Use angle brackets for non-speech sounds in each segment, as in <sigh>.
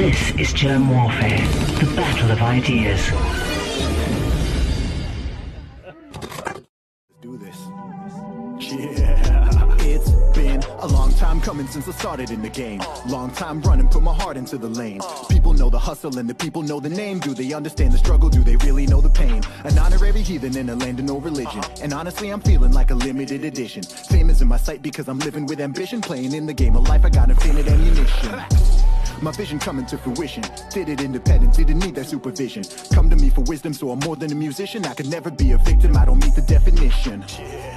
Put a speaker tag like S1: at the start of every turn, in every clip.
S1: This is Germ Warfare, the battle of ideas.
S2: do this. Yeah. It's been a long time coming since I started in the game. Long time running, put my heart into the lane. People know the hustle and the people know the name. Do they understand the struggle? Do they really know the pain? An honorary heathen in a land of no religion. And honestly, I'm feeling like a limited edition. Fame is in my sight because I'm living with ambition. Playing in the game of life, I got infinite ammunition. My vision coming to fruition. Did it independent, didn't need their supervision. Come to me for wisdom, so I'm more than a musician. I could never be a victim, I don't meet the definition.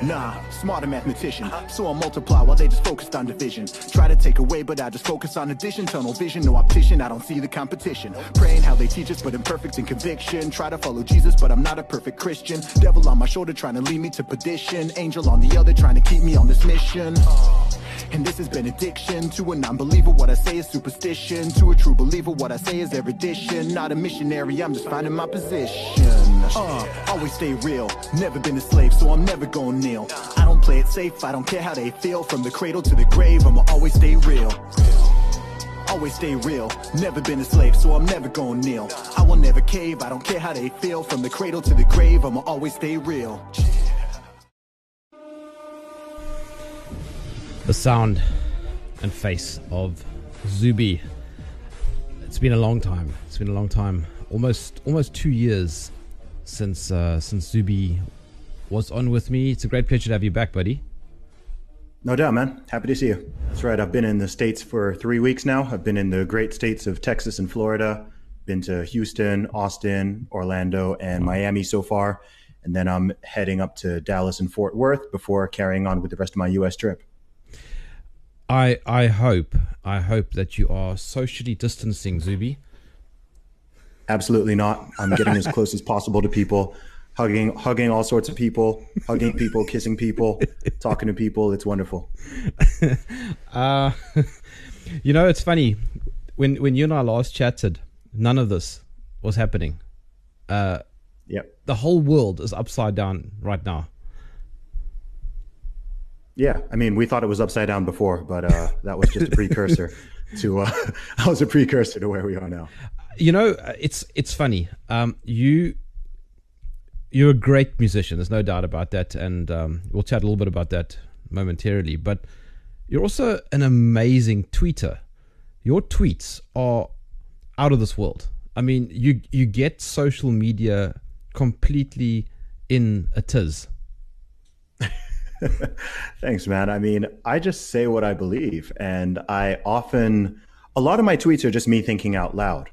S2: Nah, smarter mathematician. So I multiply while they just focused on division. Try to take away, but I just focus on addition. Tunnel vision, no optician, I don't see the competition. Praying how they teach us, but imperfect in conviction. Try to follow Jesus, but I'm not a perfect Christian. Devil on my shoulder trying to lead me to perdition. Angel on the other trying to keep me on this mission. And this is benediction to a non-believer. What I say is superstition. To a true believer, what I say is erudition. Not a missionary, I'm just finding my position. Uh, always stay real. Never been a slave, so I'm never gonna kneel. I don't play it safe, I don't care how they feel. From the cradle to the grave, I'ma always stay real. Always stay real. Never been a slave, so I'm never gonna kneel. I will never cave, I don't care how they feel. From the cradle to the grave, I'ma always stay real.
S3: The sound and face of Zuby. It's been a long time. It's been a long time. Almost almost two years since uh, since Zuby was on with me. It's a great pleasure to have you back, buddy.
S4: No doubt, man. Happy to see you. That's right. I've been in the States for three weeks now. I've been in the great states of Texas and Florida, been to Houston, Austin, Orlando, and Miami so far. And then I'm heading up to Dallas and Fort Worth before carrying on with the rest of my U.S. trip.
S3: I I hope I hope that you are socially distancing, Zuby.
S4: Absolutely not. I'm getting as <laughs> close as possible to people, hugging hugging all sorts of people, hugging people, kissing people, talking to people. It's wonderful. <laughs>
S3: Uh, <laughs> you know, it's funny when when you and I last chatted, none of this was happening. Uh,
S4: Yep.
S3: the whole world is upside down right now.
S4: Yeah. I mean, we thought it was upside down before, but uh, that was just a precursor <laughs> to. Uh, <laughs> that was a precursor to where we are now.
S3: you know it's it's funny um you you're a great musician there's no doubt about that and um, we'll chat a little bit about that momentarily but you're also an amazing tweeter your tweets are out of this world i mean you you get social media completely in a tiz <laughs>
S4: Thanks, man. I mean, I just say what I believe, and I often, a lot of my tweets are just me thinking out loud,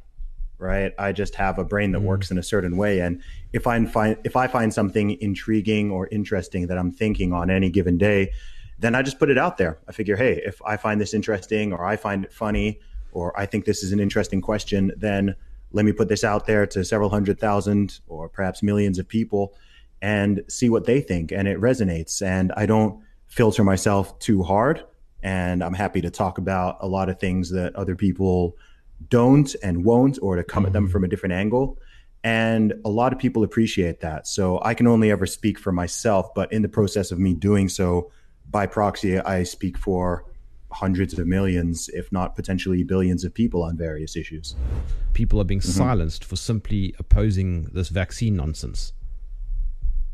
S4: right? I just have a brain that works mm. in a certain way, and if I find if I find something intriguing or interesting that I'm thinking on any given day, then I just put it out there. I figure, hey, if I find this interesting, or I find it funny, or I think this is an interesting question, then let me put this out there to several hundred thousand or perhaps millions of people and see what they think and it resonates. And i don't filter myself too hard and i'm happy to talk about a lot of things that other people don't and won't or to come at them mm-hmm. from a different angle. And a lot of people appreciate that. So i can only ever speak for myself but in the process of me doing so by proxy i speak for hundreds of millions if not potentially billions of people on various issues.
S3: People are being mm-hmm. silenced for simply opposing this vaccine nonsense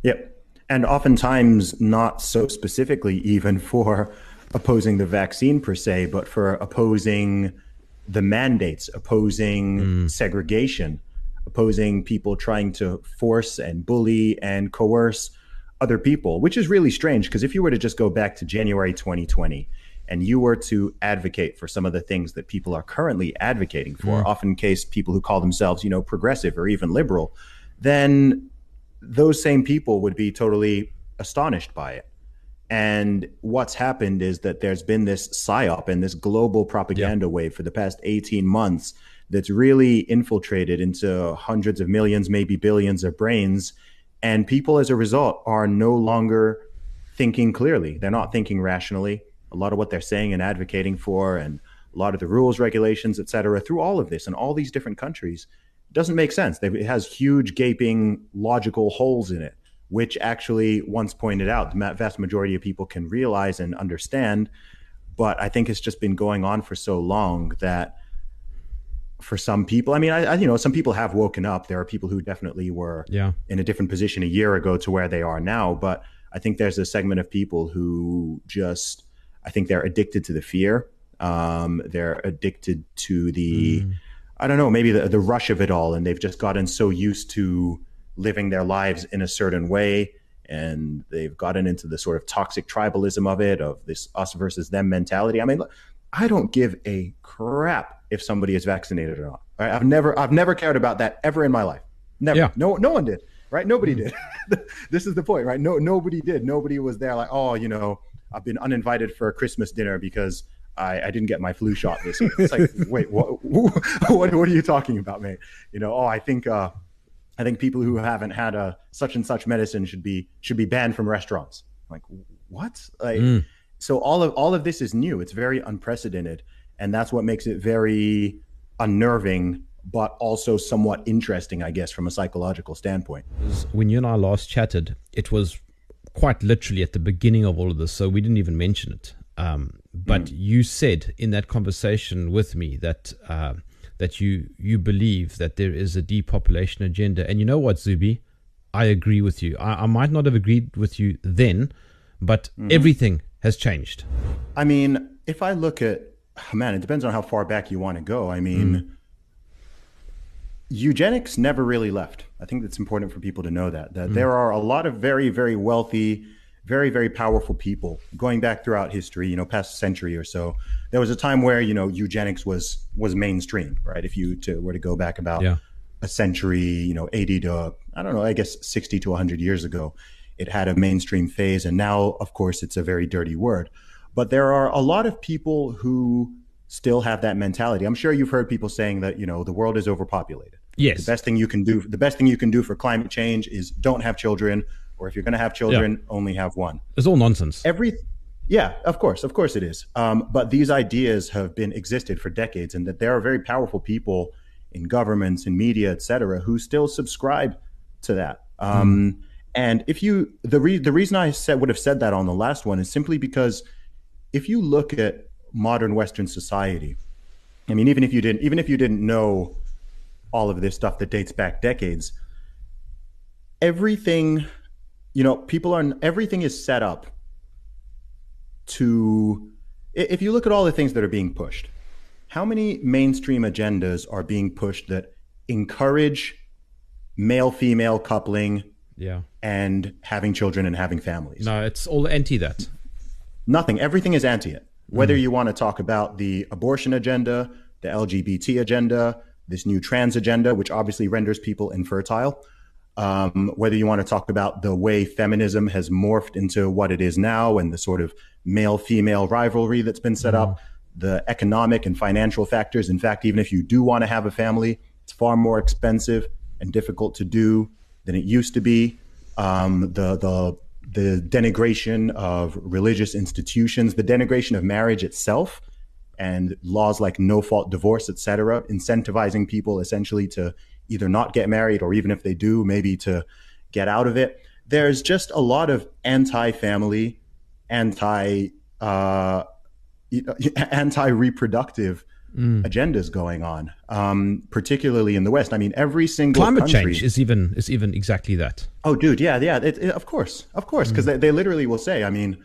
S4: Yep. And oftentimes, not so specifically even for opposing the vaccine per se, but for opposing the mandates, opposing hmm. segregation, opposing people trying to force and bully and coerce other people, which is really strange because if you were to just go back to January 2020 and you were to advocate for some of the things that people are currently advocating for, hmm. often case people who call themselves, you know, progressive or even liberal, then those same people would be totally astonished by it. And what's happened is that there's been this psyop and this global propaganda wave for the past 18 months that's really infiltrated into hundreds of millions, maybe billions of brains. And people, as a result, are no longer thinking clearly. They're not thinking rationally. A lot of what they're saying and advocating for, and a lot of the rules, regulations, et cetera, through all of this in all these different countries, doesn't make sense. They- It has huge, gaping, logical holes in it, which actually, once pointed out, the vast majority of people can realize and understand. But I think it's just been going on for so long that for some people. I mean, I, I, you know, some people have woken up. There are people who definitely were
S3: yeah.
S4: in a different position a year ago to where they are now. But I think there's a segment of people who just, I think they're addicted to the fear. Um, they're addicted to the, mm. I don't know, maybe the, the rush of it all. And they've just gotten so used to living their lives in a certain way. And they've gotten into the sort of toxic tribalism of it, of this us versus them mentality. I mean, look, I don't give a crap if somebody is vaccinated or not. Right? I've never, I've never cared about that ever in my life. Never. Yeah. No, no one did. Right? Nobody mm. did. <laughs> this is the point, right? No, nobody did. Nobody was there like, oh, you know, I've been uninvited for a Christmas dinner because I, I didn't get my flu shot this year. It's like, <laughs> wait, what, <laughs> what, what are you talking about, mate? You know, oh, I think, uh, I think people who haven't had a such and such medicine should be should be banned from restaurants. like, what? Like, mm. so all of all of this is new. It's very unprecedented, and that's what makes it very unnerving but also somewhat interesting, I guess, from a psychological standpoint.
S3: When you and I last chatted, it was quite literally at the beginning of all of this, so we didn't even mention it. Um, but mm. you said in that conversation with me that uh, that you you believe that there is a depopulation agenda, and you know what, Zuby, I agree with you. I, I might not have agreed with you then, but mm. everything has changed.
S4: I mean, if I look at man, it depends on how far back you want to go. I mean. Mm eugenics never really left. I think it's important for people to know that that mm. there are a lot of very very wealthy, very very powerful people going back throughout history, you know, past century or so. There was a time where, you know, eugenics was was mainstream, right? If you to, were to go back about yeah. a century, you know, 80 to I don't know, I guess 60 to 100 years ago, it had a mainstream phase and now of course it's a very dirty word. But there are a lot of people who still have that mentality. I'm sure you've heard people saying that, you know, the world is overpopulated.
S3: Yes.
S4: The best thing you can do the best thing you can do for climate change is don't have children or if you're going to have children, yeah. only have one.
S3: It's all nonsense.
S4: Every yeah, of course, of course it is. Um, but these ideas have been existed for decades, and that there are very powerful people in governments, in media, etc., who still subscribe to that. Um, mm. And if you the re- the reason I said would have said that on the last one is simply because if you look at modern Western society. I mean, even if you didn't, even if you didn't know all of this stuff that dates back decades, everything, you know, people are everything is set up to. If you look at all the things that are being pushed, how many mainstream agendas are being pushed that encourage male female coupling
S3: yeah
S4: and having children and having families
S3: no it's all anti that
S4: nothing everything is anti it whether mm. you want to talk about the abortion agenda, the LGBT agenda, this new trans agenda, which obviously renders people infertile, um, whether you want to talk about the way feminism has morphed into what it is now and the sort of male female rivalry that's been set mm. up, the economic and financial factors. In fact, even if you do want to have a family, it's far more expensive and difficult to do than it used to be. Um, the the the denigration of religious institutions, the denigration of marriage itself, and laws like no fault divorce, etc., incentivizing people essentially to either not get married or even if they do, maybe to get out of it. There's just a lot of anti-family, anti uh, <laughs> anti-reproductive mm. agendas going on, um, particularly in the West. I mean, every single
S3: climate
S4: country,
S3: change is even is even exactly that.
S4: Oh, dude, yeah, yeah, it, it, of course, of course, because mm. they, they literally will say, I mean,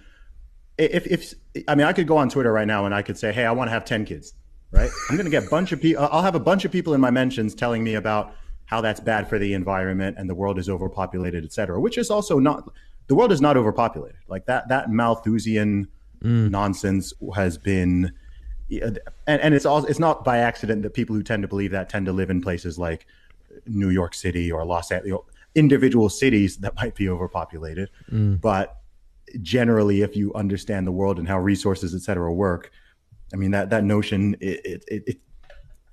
S4: if if I mean, I could go on Twitter right now and I could say, hey, I want to have ten kids, right? I'm going to get a bunch of people. I'll have a bunch of people in my mentions telling me about how that's bad for the environment and the world is overpopulated, et cetera, which is also not the world is not overpopulated. Like that that Malthusian mm. nonsense has been and, and it's all it's not by accident that people who tend to believe that tend to live in places like New York City or Los Angeles, individual cities that might be overpopulated. Mm. But generally, if you understand the world and how resources, et cetera, work, I mean that that notion, it, it, it,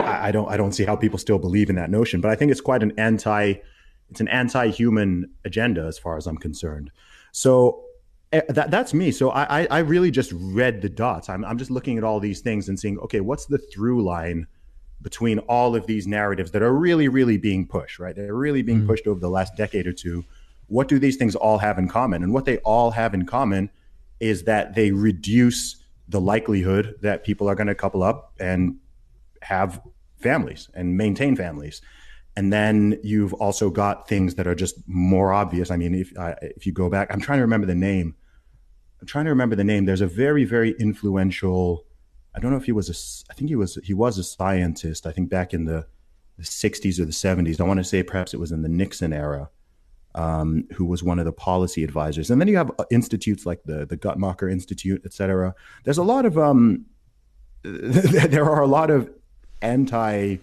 S4: I don't I don't see how people still believe in that notion. But I think it's quite an anti, it's an anti-human agenda as far as I'm concerned. So Eh, that, that's me. So I, I really just read the dots. I'm, I'm just looking at all these things and seeing, okay, what's the through line between all of these narratives that are really, really being pushed, right? They're really being mm. pushed over the last decade or two. What do these things all have in common? And what they all have in common is that they reduce the likelihood that people are going to couple up and have families and maintain families. And then you've also got things that are just more obvious. I mean, if uh, if you go back, I'm trying to remember the name. I'm trying to remember the name. There's a very very influential. I don't know if he was a. I think he was he was a scientist. I think back in the, the 60s or the 70s. I want to say perhaps it was in the Nixon era. Um, who was one of the policy advisors, and then you have uh, institutes like the the Guttmacher Institute, et cetera. There's a lot of um, <laughs> there are a lot of anti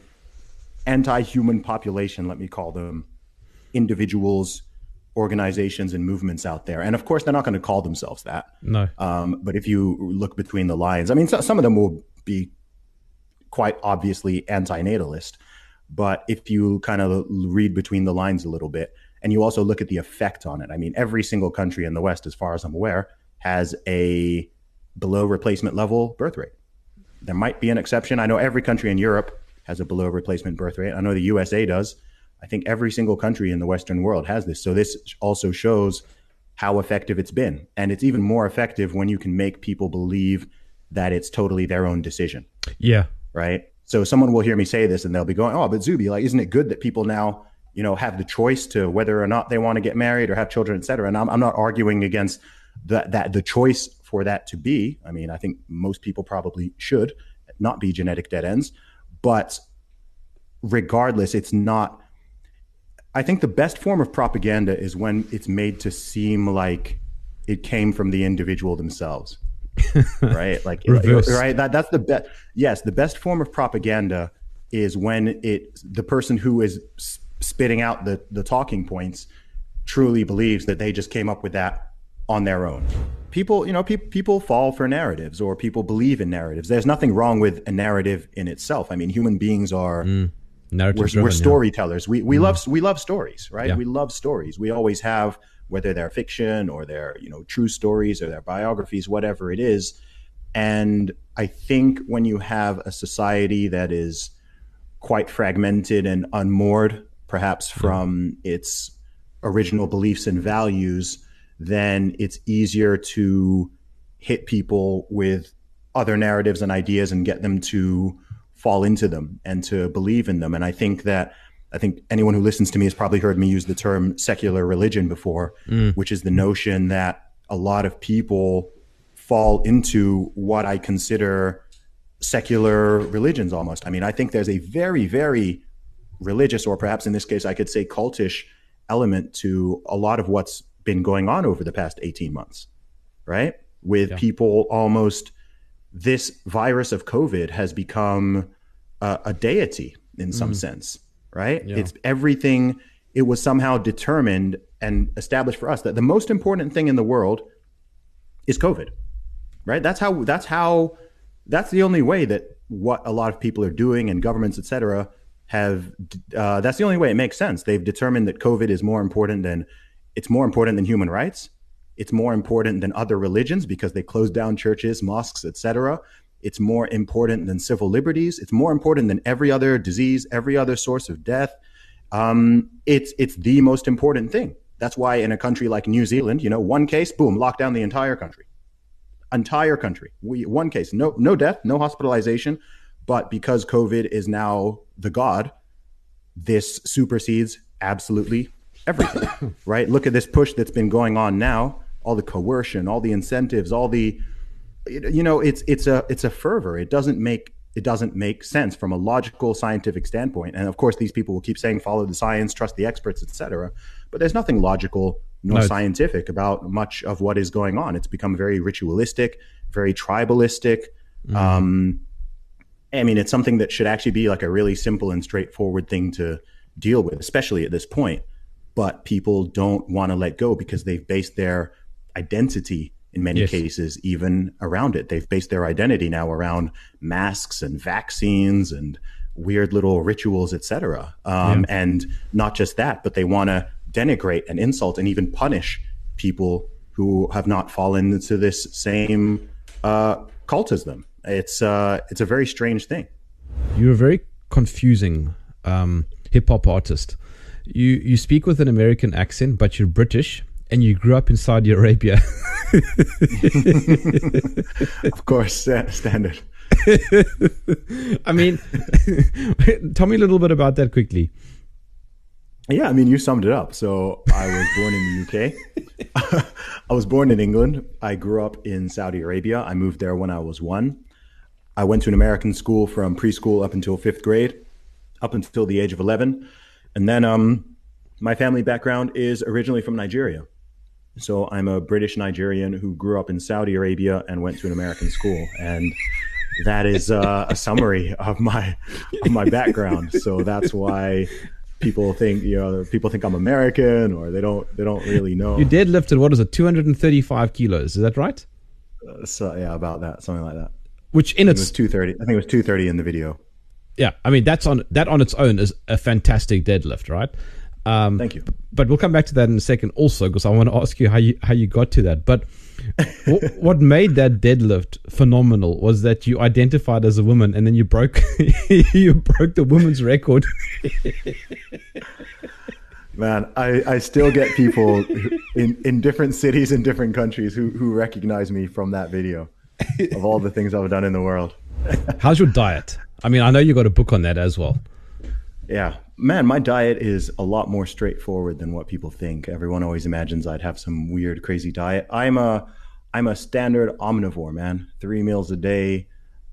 S4: anti-human population, let me call them, individuals, organizations, and movements out there. And of course, they're not going to call themselves that.
S3: No.
S4: Um, but if you look between the lines, I mean, so, some of them will be quite obviously antinatalist. But if you kind of read between the lines a little bit, and you also look at the effect on it, I mean, every single country in the West, as far as I'm aware, has a below replacement level birth rate. There might be an exception. I know every country in Europe has a below replacement birth rate. I know the USA does. I think every single country in the Western world has this. So this also shows how effective it's been. And it's even more effective when you can make people believe that it's totally their own decision.
S3: Yeah.
S4: Right. So someone will hear me say this and they'll be going, Oh, but Zuby, like, isn't it good that people now, you know, have the choice to whether or not they want to get married or have children, et cetera? And I'm, I'm not arguing against that, that the choice for that to be. I mean, I think most people probably should not be genetic dead ends. But regardless, it's not. I think the best form of propaganda is when it's made to seem like it came from the individual themselves. <laughs> right? Like right that that's the best yes, the best form of propaganda is when it the person who is spitting out the the talking points truly believes that they just came up with that on their own people, you know, pe- people fall for narratives or people believe in narratives. There's nothing wrong with a narrative in itself. I mean, human beings are mm. we're, we're, storytellers. Yeah. We we mm. love we love stories, right? Yeah. We love stories. We always have, whether they're fiction or they're you know true stories or their biographies, whatever it is. And I think when you have a society that is quite fragmented and unmoored, perhaps from its original beliefs and values then it's easier to hit people with other narratives and ideas and get them to fall into them and to believe in them. And I think that I think anyone who listens to me has probably heard me use the term secular religion before, mm. which is the notion that a lot of people fall into what I consider secular religions almost. I mean, I think there's a very, very religious, or perhaps in this case, I could say cultish element to a lot of what's been going on over the past 18 months, right? With yeah. people almost, this virus of COVID has become a, a deity in some mm. sense, right? Yeah. It's everything, it was somehow determined and established for us that the most important thing in the world is COVID, right? That's how, that's how, that's the only way that what a lot of people are doing and governments, et cetera, have uh, that's the only way it makes sense. They've determined that COVID is more important than it's more important than human rights. It's more important than other religions because they close down churches, mosques, etc. It's more important than civil liberties. It's more important than every other disease, every other source of death. Um, it's it's the most important thing. That's why in a country like New Zealand, you know, one case, boom, lock down the entire country, entire country. We one case, no no death, no hospitalization, but because COVID is now the god, this supersedes absolutely everything, <coughs> right? Look at this push that's been going on now, all the coercion, all the incentives, all the you know, it's it's a it's a fervor. It doesn't make it doesn't make sense from a logical scientific standpoint. And of course, these people will keep saying follow the science, trust the experts, etc. But there's nothing logical nor no. scientific about much of what is going on. It's become very ritualistic, very tribalistic. Mm. Um, I mean, it's something that should actually be like a really simple and straightforward thing to deal with, especially at this point but people don't want to let go because they've based their identity in many yes. cases even around it. They've based their identity now around masks and vaccines and weird little rituals, etc. Um, yeah. And not just that, but they want to denigrate and insult and even punish people who have not fallen into this same uh, cult as them. It's uh, it's a very strange thing.
S3: You're a very confusing um, hip hop artist you you speak with an American accent, but you're British and you grew up in Saudi Arabia. <laughs>
S4: of course, uh, standard. <laughs>
S3: I mean, <laughs> tell me a little bit about that quickly.
S4: Yeah, I mean, you summed it up. So I was born in the UK. I was born in England. I grew up in Saudi Arabia. I moved there when I was one. I went to an American school from preschool up until fifth grade, up until the age of 11. And then um, my family background is originally from Nigeria. So I'm a British Nigerian who grew up in Saudi Arabia and went to an American school. And that is uh, a summary of my of my background. So that's why people think you know people think I'm American or they don't they don't really know.
S3: You deadlifted what is it, 235 kilos? Is that right?
S4: Uh, so yeah, about that, something like that.
S3: Which in its
S4: was two thirty. I think it was two thirty in the video.
S3: yeah, I mean that's on that on its own is a fantastic deadlift, right? Um,
S4: Thank you.
S3: but we'll come back to that in a second also because I want to ask you how you how you got to that. But what, <laughs> what made that deadlift phenomenal was that you identified as a woman and then you broke <laughs> you broke the woman's record. <laughs>
S4: Man, I, I still get people in, in different cities and different countries who, who recognize me from that video of all the things I've done in the world. <laughs>
S3: How's your diet? I mean, I know you got a book on that as well.
S4: Yeah, man, my diet is a lot more straightforward than what people think. Everyone always imagines I'd have some weird, crazy diet. I'm a I'm a standard omnivore, man. Three meals a day.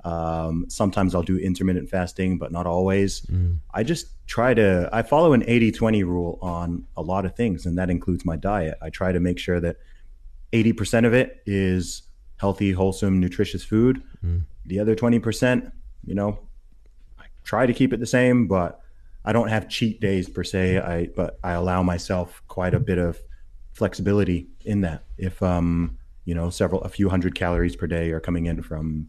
S4: Um, sometimes I'll do intermittent fasting, but not always. I just try to, I follow an 80 20 rule on a lot of things, and that includes my diet. I try to make sure that 80% of it is healthy, wholesome, nutritious food. The other 20%, you know, I try to keep it the same, but I don't have cheat days per se. I, but I allow myself quite a bit of flexibility in that. If, um, you know, several, a few hundred calories per day are coming in from,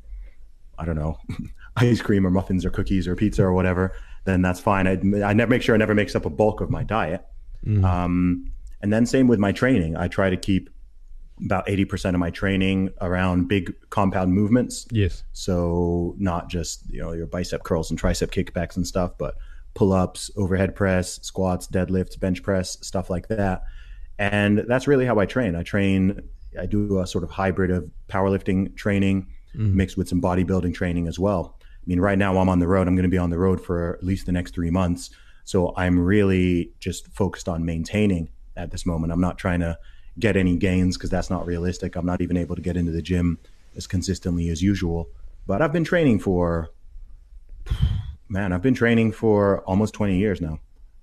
S4: I don't know, <laughs> ice cream or muffins or cookies or pizza or whatever, then that's fine. I, I never make sure it never makes up a bulk of my diet. Um, and then same with my training. I try to keep about 80% of my training around big compound movements.
S3: Yes.
S4: So not just, you know, your bicep curls and tricep kickbacks and stuff, but pull-ups, overhead press, squats, deadlifts, bench press, stuff like that. And that's really how I train. I train I do a sort of hybrid of powerlifting training mm. mixed with some bodybuilding training as well. I mean, right now I'm on the road. I'm going to be on the road for at least the next three months. So I'm really just focused on maintaining at this moment. I'm not trying to get any gains because that's not realistic. I'm not even able to get into the gym as consistently as usual. But I've been training for, man, I've been training for almost 20 years now.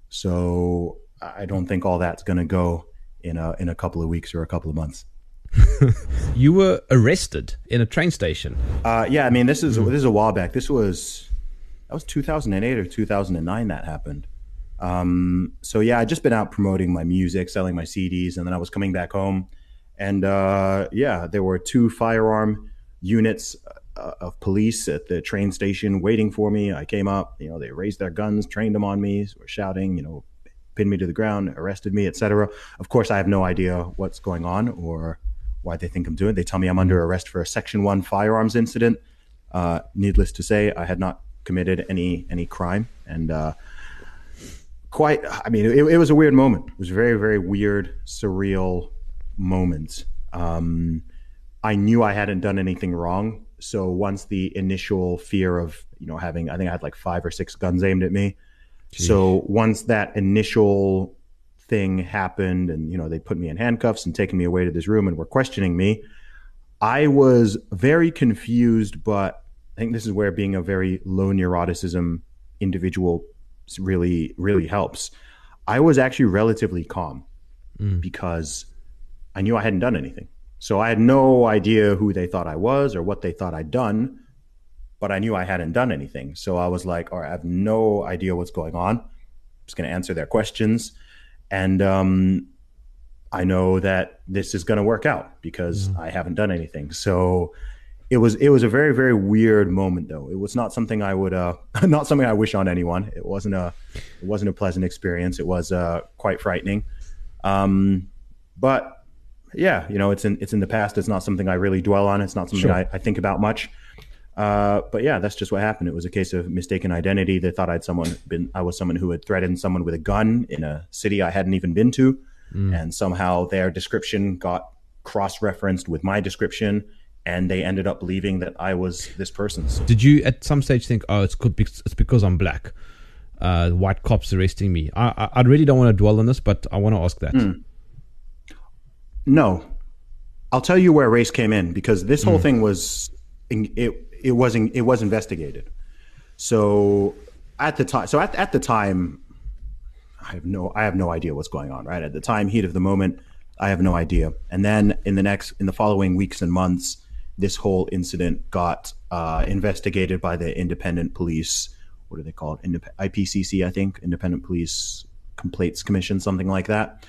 S4: So I don't think all that's going to go in a in a couple of weeks or a couple of months. <laughs>
S3: You were arrested in a train station.
S4: Uh, yeah, I mean, this is this is a while back. This was that was 2008 or 2009 that happened. Um, so yeah, I just been out promoting my music, selling my CDs, and then I was coming back home, and uh, yeah, there were two firearm units uh, of police at the train station waiting for me. I came up, you know, they raised their guns, trained them on me, were shouting, you know, pinned me to the ground, arrested me, etc. Of course, I have no idea what's going on or why they think I'm doing. it. They tell me I'm under arrest for a Section One firearms incident. Uh, needless to say, I had not committed any any crime, and uh, quite. I mean, it, it was a weird moment. It was a very very weird, surreal moment. Um, I knew I hadn't done anything wrong, so once the initial fear of you know having, I think I had like five or six guns aimed at me. So once that initial thing happened and you know they put me in handcuffs and taken me away to this room and were questioning me i was very confused but i think this is where being a very low neuroticism individual really really helps. I was actually relatively calm because i knew i hadn't done anything. So i had no idea who they thought i was or what they thought i'd done but i knew i hadn't done anything. So i was like all right i have no idea what's going on. I'm just going to answer their questions. And um, I know that this is going to work out because I haven't done anything. So it was it was a very very weird moment though. It was not something I would uh <laughs> not something I wish on anyone. It wasn't a it wasn't a pleasant experience. It was uh quite frightening. Um, but yeah, you know, it's in it's in the past. It's not something I really dwell on. It's not something
S3: Sure.
S4: I, I think about much. Uh, but yeah, that's just what happened. It was a case of mistaken identity. They thought I'd someone been I was someone who had threatened someone with a gun in a city I hadn't even been to, and somehow their description got cross referenced with my description, and they ended up believing that I was this person. So,
S3: Did you at some stage think, oh, it's could be, it's because I'm black? Uh, white cops arresting me. I, I I really don't want to dwell on this, but I want to ask that.
S4: no, I'll tell you where race came in because this whole thing was it it wasn't it was investigated. So at the time, so at, at the time, I have no I have no idea what's going on. Right at the time, heat of the moment, I have no idea. And then in the next in the following weeks and months, this whole incident got uh, investigated by the independent police. What are they called? Indep- IPCC, I think, Independent Police Complaints Commission, something like that.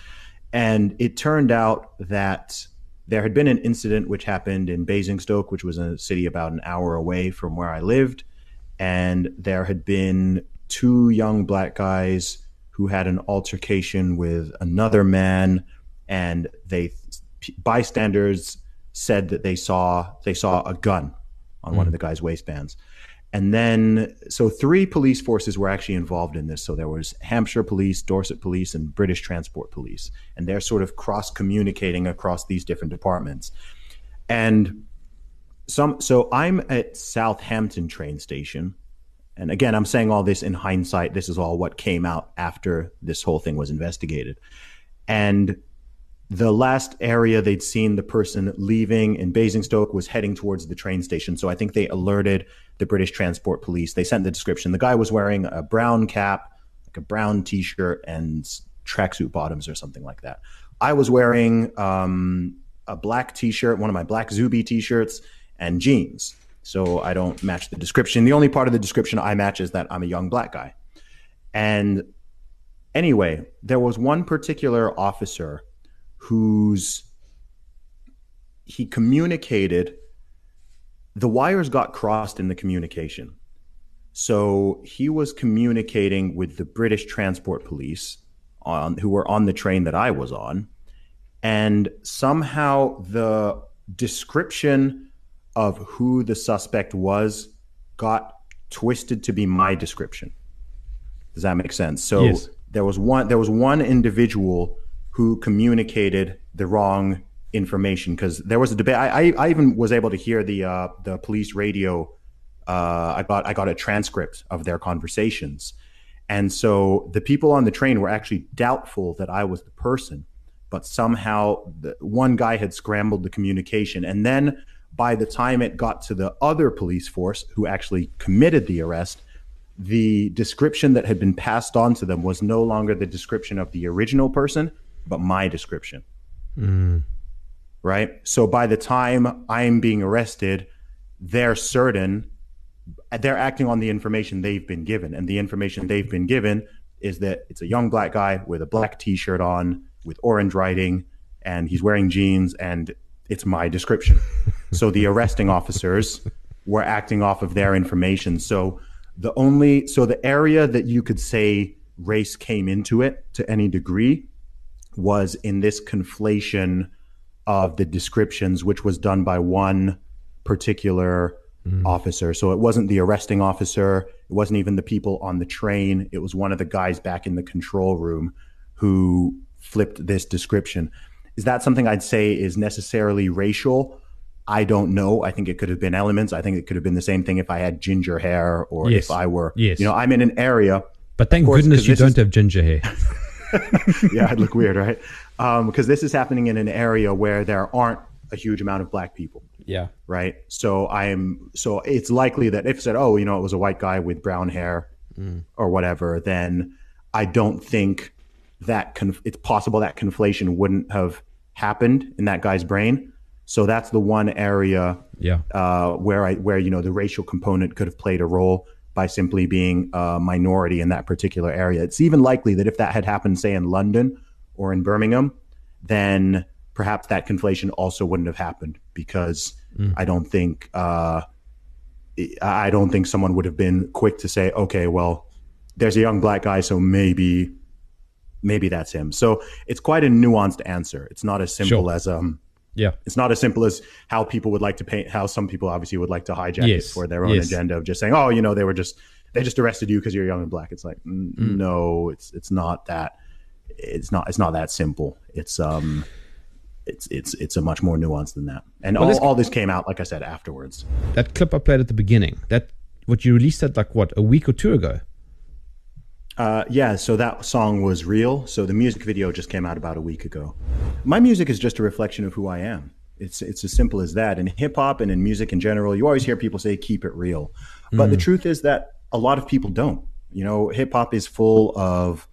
S4: And it turned out that there had been an incident which happened in Basingstoke, which was a city about an hour away from where I lived. And there had been two young black guys who had an altercation with another man. And they, bystanders said that they saw, they saw a gun on one of mm. the guy's waistbands. And then, so three police forces were actually involved in this. So there was Hampshire Police, Dorset Police, and British Transport Police. And they're sort of cross communicating across these different departments. And some, so I'm at Southampton train station. And again, I'm saying all this in hindsight. This is all what came out after this whole thing was investigated. And the last area they'd seen the person leaving in Basingstoke was heading towards the train station. So I think they alerted the British Transport Police. They sent the description. The guy was wearing a brown cap, like a brown t shirt, and tracksuit bottoms or something like that. I was wearing um, a black t shirt, one of my black Zuby t shirts, and jeans. So I don't match the description. The only part of the description I match is that I'm a young black guy. And anyway, there was one particular officer whose he communicated the wires got crossed in the communication. So he was communicating with the british transport police on who were on the train that i was on. And somehow the description of who the suspect was got twisted to be my description. Does that make sense? So
S3: Yes.
S4: there was one there was one individual who communicated the wrong information because there was a debate. I, I, I even was able to hear the uh, the police radio. Uh, I got I got a transcript of their conversations, and so the people on the train were actually doubtful that I was the person, but somehow the, one guy had scrambled the communication, and then by the time it got to the other police force who actually committed the arrest, the description that had been passed on to them was no longer the description of the original person, but my description. Hmm. Right. So by the time I'm being arrested, they're certain, they're acting on the information they've been given. And the information they've been given is that it's a young black guy with a black t shirt on with orange writing, and he's wearing jeans, and it's my description. <laughs> so the arresting officers were acting off of their information. So the only, so the area that you could say race came into it to any degree was in this conflation of the descriptions, which was done by one particular mm. officer. So it wasn't the arresting officer, it wasn't even the people on the train. It was one of the guys back in the control room who flipped this description. Is that something I'd say is necessarily racial? I don't know. I think it could have been elements. I think it could have been the same thing if I had ginger hair or
S3: Yes.
S4: if I were,
S3: Yes.
S4: you know, I'm in an area
S3: But thank
S4: course,
S3: goodness you don't
S4: is-
S3: have ginger hair. <laughs> <laughs>
S4: yeah, I'd look weird, right? Um, because this is happening in an area where there aren't a huge amount of black people,
S3: yeah.
S4: right? So I am, so it's likely that if said, oh, you know, it was a white guy with brown hair or whatever, then I don't think that conf- it's possible that conflation wouldn't have happened in that guy's brain. So that's the one area
S3: Yeah.
S4: uh, where I where you know the racial component could have played a role by simply being a minority in that particular area. It's even likely that if that had happened, say in London or in Birmingham, then perhaps that conflation also wouldn't have happened because I don't think uh, I don't think someone would have been quick to say, okay, well, there's a young black guy, so maybe maybe that's him. So it's quite a nuanced answer. It's not as simple
S3: Sure.
S4: as um
S3: Yeah.
S4: it's not as simple as how people would like to paint how some people obviously would like to hijack
S3: Yes,
S4: it for their own
S3: yes.
S4: agenda of just saying oh you know they were just they just arrested you because you're young and black it's like mm, no it's it's not that it's not it's not that simple it's um it's it's it's a much more nuanced than that. And
S3: Well,
S4: all,
S3: let's-
S4: all this came out, like I said, afterwards.
S3: That clip I played at the beginning, that what you released that like what a week or two ago.
S4: Uh, yeah, so that song was real. So the music video just came out about a week ago. My music is just a reflection of who I am. It's it's as simple as that. In hip hop and in music in general, you always hear people say keep it real. But the truth is that a lot of people don't. You know, hip hop is full of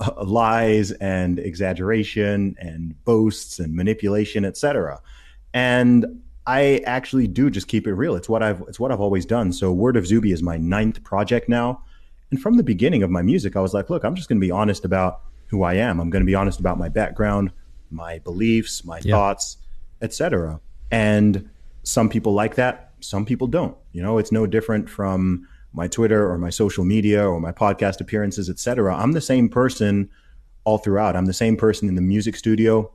S4: uh, lies and exaggeration and boasts and manipulation, etc. And I actually do just keep it real. It's what I've it's what I've always done. So Word of Zuby is my ninth project now. And from the beginning of my music, I was like, look, I'm just going to be honest about who I am. I'm going to be honest about my background, my beliefs, my thoughts, etc. And some people like that, some people don't. You know, it's no different from my Twitter or my social media or my podcast appearances, etc. I'm the same person all throughout. I'm the same person in the music studio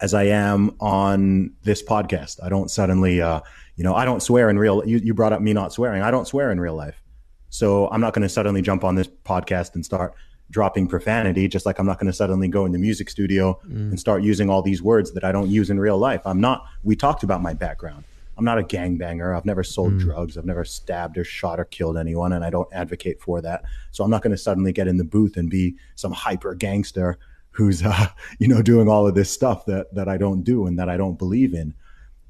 S4: as I am on this podcast. I don't suddenly, uh, you know, I don't swear in real. You, you brought up me not swearing. I don't swear in real life. So I'm not going to suddenly jump on this podcast and start dropping profanity, just like I'm not going to suddenly go in the music studio and start using all these words that I don't use in real life. I'm not, we talked about my background. I'm not a gangbanger. I've never sold drugs. I've never stabbed or shot or killed anyone, and I don't advocate for that. So I'm not going to suddenly get in the booth and be some hyper gangster who's, <laughs> uh, you know, doing all of this stuff that that I don't do and that I don't believe in.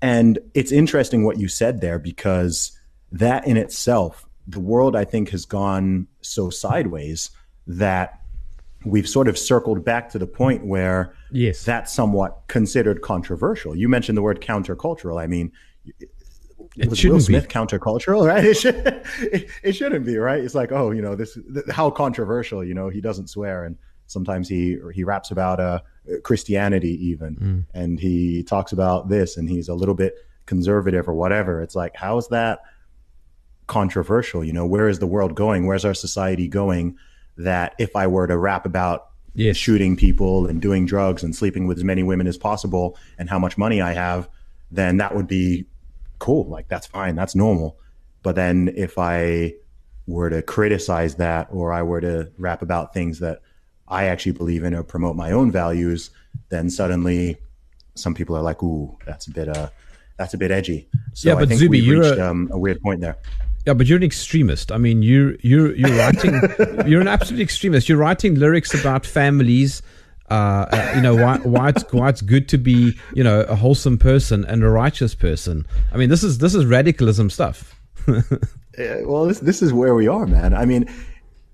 S4: And it's interesting what you said there because that in itself, the world I think has gone so sideways that we've sort of circled back to the point where
S3: Yes.
S4: that's somewhat considered controversial. You mentioned the word countercultural. I mean,
S3: It
S4: was Will
S3: shouldn't be.
S4: Smith countercultural, <laughs> right? It, should, it, it shouldn't be, right? It's like, oh, you know, this th- how controversial. You know, he doesn't swear, and sometimes he he raps about uh, Christianity even, and he talks about this, and he's a little bit conservative or whatever. It's like, how is that controversial? You know, where is the world going? Where's our society going? That if I were to rap about
S3: Yes.
S4: shooting people and doing drugs and sleeping with as many women as possible and how much money I have, then that would be cool. Like that's fine. That's normal. But then if I were to criticize that or I were to rap about things that I actually believe in or promote my own values, then suddenly some people are like, ooh, that's a bit uh that's a bit edgy. So
S3: Yeah,
S4: I
S3: but
S4: think
S3: Zuby, you're
S4: reached
S3: a-
S4: um, a weird point there.
S3: Yeah, but you're an extremist. I mean, you you you're writing. <laughs> you're an absolute extremist. You're writing lyrics about families. Uh, uh, you know why why it's why it's good to be you know a wholesome person and a righteous person. I mean, this is this is radicalism stuff. <laughs>
S4: Uh, well, this this is where we are, man. I mean,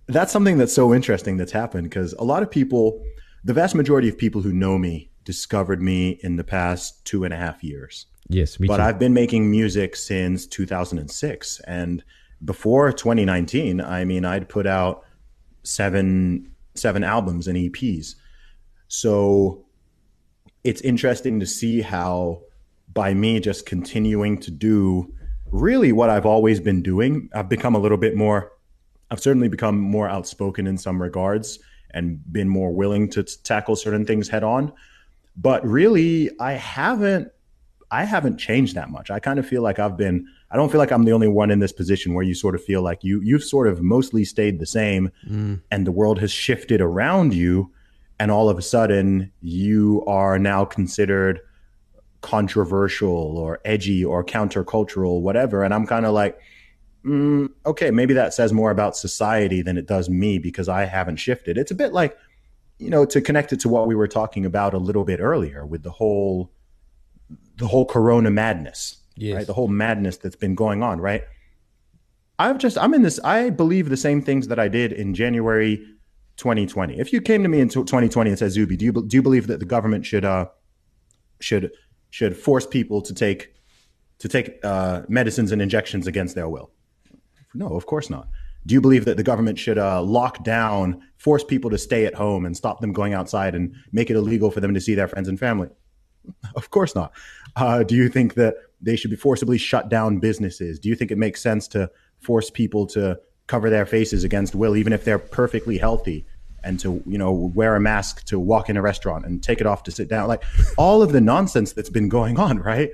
S4: that's something that's so interesting that's happened because a lot of people, the vast majority of people who know me, discovered me in the past two and a half years.
S3: Yes,
S4: But
S3: too.
S4: I've been making music since 2006, and before 2019, I mean, I'd put out seven seven albums and EPs. So it's interesting to see how by me just continuing to do really what I've always been doing, I've become a little bit more I've certainly become more outspoken in some regards and been more willing to t- tackle certain things head on. But really, I haven't I haven't changed that much. I kind of feel like I've been I don't feel like I'm the only one in this position where you sort of feel like you you've sort of mostly stayed the same and the world has shifted around you and all of a sudden you are now considered controversial or edgy or countercultural whatever and I'm kind of like mm, okay, maybe that says more about society than it does me because I haven't shifted. It's a bit like, you know, to connect it to what we were talking about a little bit earlier with the whole, the whole Corona madness,
S3: Yes.
S4: right? The whole madness that's been going on, right? I've just, I'm in this, I believe the same things that I did in January 2020. If you came to me in 2020 and said, Zuby, do you, do you believe that the government should, uh, should, should force people to take, to take, uh, medicines and injections against their will? No, of course not. Do you believe that the government should uh, lock down, force people to stay at home and stop them going outside and make it illegal for them to see their friends and family? <laughs> Of course not. Uh, do you think that they should be forcibly shut down businesses? Do you think it makes sense to force people to cover their faces against will, even if they're perfectly healthy, and to you know wear a mask to walk in a restaurant and take it off to sit down? Like all of the nonsense that's been going on, right?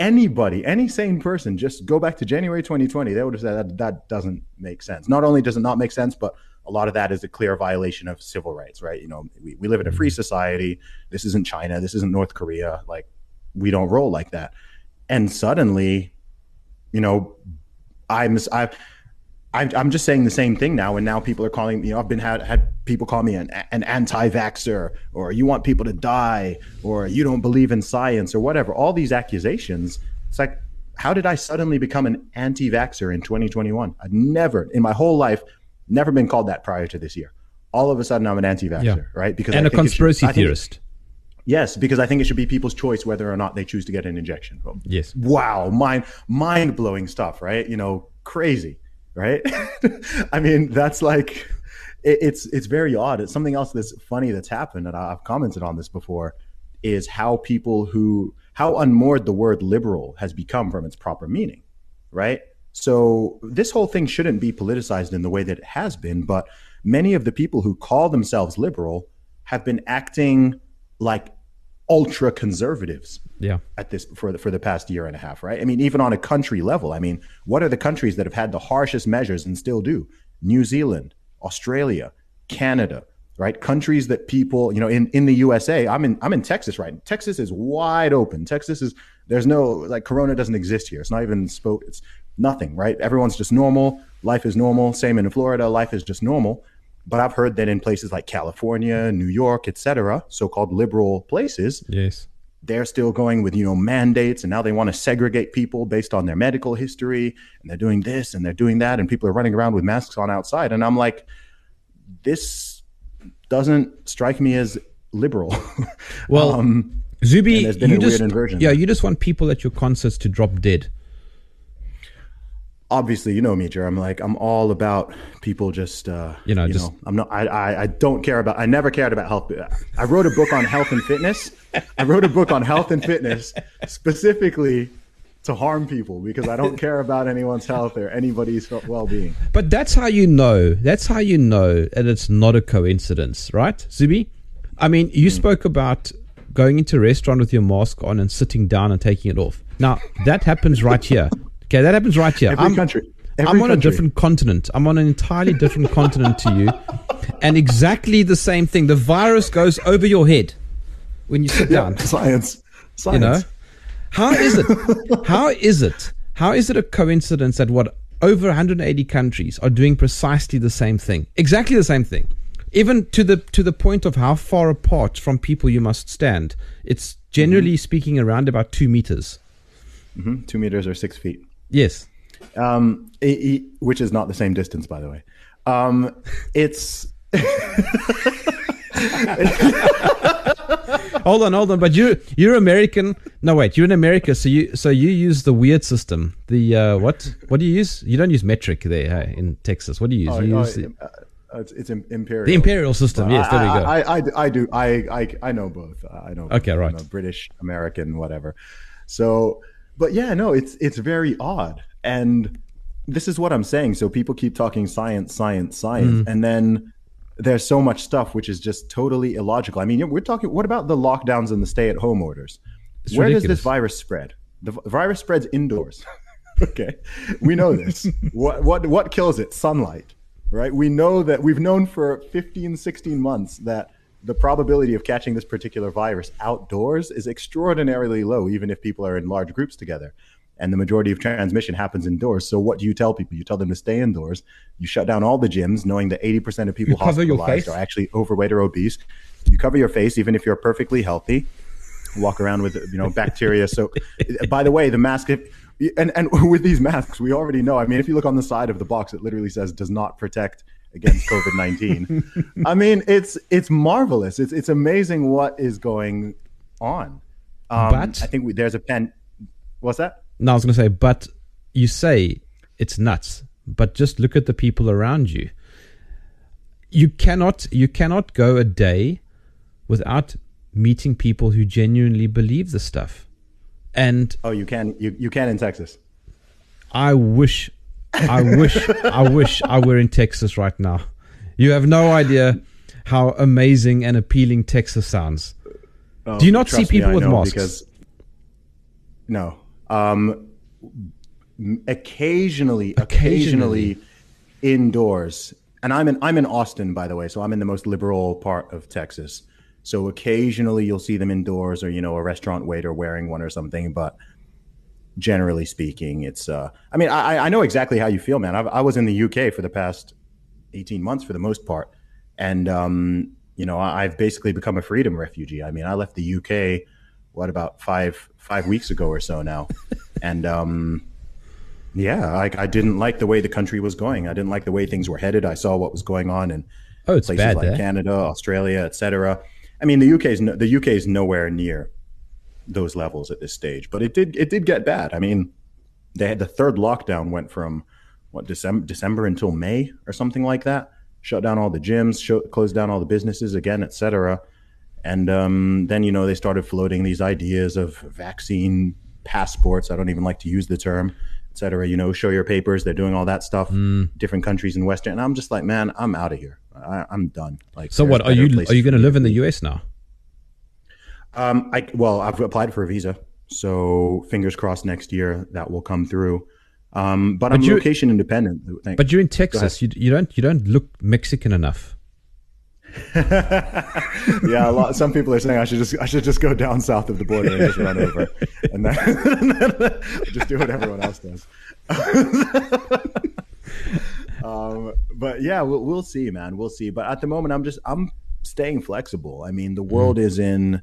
S4: anybody, any sane person, just go back to January 2020, they would have said that that doesn't make sense. Not only does it not make sense, but a lot of that is a clear violation of civil rights, right? You know, we, we live in a free mm-hmm. society. This isn't China. This isn't North Korea. Like, we don't roll like that. And suddenly, you know, I'm I've I'm, I'm just saying the same thing now, and now people are calling. You know, I've been had had people call me an an anti-vaxer, or you want people to die, or you don't believe in science, or whatever. All these accusations. It's like, how did I suddenly become an anti-vaxer in 2021? I've never in my whole life never been called that prior to this year. All of a sudden, I'm an anti-vaxxer,
S3: Yeah.
S4: right? Because
S3: and
S4: I
S3: a
S4: should-
S3: conspiracy
S4: think
S3: theorist.
S4: Yes, because I think it should be people's choice whether or not they choose to get an injection.
S3: Yes.
S4: Wow, mind mind blowing stuff, right? You know, crazy, right? <laughs> I mean, that's like it, it's it's very odd. It's something else that's funny that's happened, and I've commented on this before, is how people who how unmoored the word liberal has become from its proper meaning, right? So this whole thing shouldn't be politicized in the way that it has been, but many of the people who call themselves liberal have been acting like ultra conservatives
S3: Yeah.
S4: at this for the, for the past year and a half, right? I mean, even on a country level, I mean, what are the countries that have had the harshest measures and still do? New Zealand, Australia, Canada, right? Countries that people, you know, in, in the USA, I'm in I'm in Texas right. Texas is wide open. Texas is there's no like Corona doesn't exist here. It's not even spoke. It's nothing, right? Everyone's just normal. Life is normal. Same in Florida. Life is just normal. But I've heard that in places like California, New York, etc., so-called liberal places,
S3: Yes.
S4: they're still going with you know mandates and now they want to segregate people based on their medical history and they're doing this and they're doing that and people are running around with masks on outside and i'm like this doesn't strike me as liberal <laughs>
S3: Well,
S4: um,
S3: Zuby,
S4: there's been
S3: you
S4: a
S3: just
S4: weird inversion
S3: yeah, you just want people at your concerts to drop dead.
S4: obviously you know me Jer. i'm like i'm all about people just uh
S3: You know, just-
S4: i'm not I, I i don't care about i never cared about health i wrote a book on health and fitness i wrote a book on health and fitness specifically to harm people because i don't care about anyone's health or anybody's well-being
S3: But that's how you know. That's how you know and it's not a coincidence, right, Zuby? I mean, you spoke about going into a restaurant with your mask on and sitting down and taking it off. Now that happens right here. Okay, that happens right here.
S4: Every
S3: I'm,
S4: country.
S3: I'm
S4: Every
S3: on a different continent. I'm on an entirely different continent to you, and exactly the same thing. The virus goes over your head when you sit down.
S4: science science
S3: you know how is it how is it how is it a coincidence that what over 180 countries are doing precisely the same thing exactly the same thing even to the to the point of how far apart from people you must stand. It's generally speaking around about two meters.
S4: Two meters or six feet.
S3: Yes.
S4: Um i- i- which is not the same distance by the way. Um it's <laughs>
S3: hold on hold on but you you're american. No wait you're in america so you so you use the weird system. The uh what what do you use? You don't use metric there hey, in texas. What do you use?
S4: Oh,
S3: you
S4: oh,
S3: use the,
S4: uh, it's, it's imperial.
S3: The imperial system.
S4: But
S3: yes there we
S4: I,
S3: go.
S4: I, I, I do I, I I know both. I know both.
S3: Okay, right.
S4: I'm a British American whatever. So but yeah no it's it's very odd. And this is what I'm saying. So people keep talking science science science.
S3: Mm.
S4: and then there's so much stuff which is just totally illogical. I mean we're talking what about the lockdowns and the stay at home orders?
S3: It's
S4: where
S3: ridiculous.
S4: does this virus spread? The virus spreads indoors. <laughs> Okay. We know this. <laughs> What what what kills it? Sunlight right? We know that we've known for 15 16 months that the probability of catching this particular virus outdoors is extraordinarily low even if people are in large groups together. And the majority of transmission happens indoors. So what do you tell people? You tell them to stay indoors. You shut down all the gyms knowing that 80% of people hospitalized are actually overweight or obese. You cover your face even if you're perfectly healthy. Walk around with you know bacteria. So, by the way, the mask. If, and and <laughs> with these masks, we already know. I mean, if you look on the side of the box, it literally says "does not protect against COVID nineteen. <laughs> I mean, it's it's marvelous. It's it's amazing what is going on. Um,
S3: But-
S4: I think we, there's a pen. What's that?
S3: No, I was going to say, but you say it's nuts, but just look at the people around you. You cannot, you cannot go a day without meeting people who genuinely believe the stuff. And
S4: Oh, you can you you can in Texas.
S3: I wish, I wish, I wish I were in Texas right now. You have no idea how amazing and appealing Texas sounds. Do you not see
S4: Oh, Trust me,
S3: people with masks?
S4: Because no, um, occasionally,
S3: Occasionally.
S4: occasionally, indoors and I'm in I'm in Austin, by the way, so I'm in the most liberal part of Texas. So occasionally you'll see them indoors, or you know, a restaurant waiter wearing one or something. But generally speaking, it's. Uh, I mean, I, I know exactly how you feel, man. I've, I was in the UK for the past 18 months for the most part, and um, you know, I've basically become a freedom refugee. I mean, I left the UK what about five five weeks ago or so now, <laughs> and um, yeah, I, I didn't like the way the country was going. I didn't like the way things were headed. I saw what was going on in
S3: Oh, it's
S4: places like
S3: there.
S4: Canada, Australia, etc. I mean, the UK is no, the UK is nowhere near those levels at this stage, but it did it did get bad. I mean, they had the third lockdown went from what December December until May or something like that. Shut down all the gyms, show, closed down all the businesses again, etc. And um, then you know they started floating these ideas of vaccine passports. I don't even like to use the term, etc. You know, show your papers. They're doing all that stuff.
S3: Mm.
S4: Different countries in Western, and I'm just like, man, I'm out of here. I, I'm done. Like,
S3: So what are you are you going to live in the US now?
S4: Um, I well, I've applied for a visa, so fingers crossed next year that will come through. Um, but, I'm
S3: you-
S4: location independent. Thank-
S3: But you're in Texas. You, you don't you don't look Mexican enough. <laughs>
S4: yeah, a lot. Some people are saying I should just I should just go down south of the border and just run over, <laughs> <laughs> and then, just do what everyone else does. Um, but yeah, we'll, we'll see, man. We'll see. But at the moment, I'm just I'm staying flexible. I mean, the world is in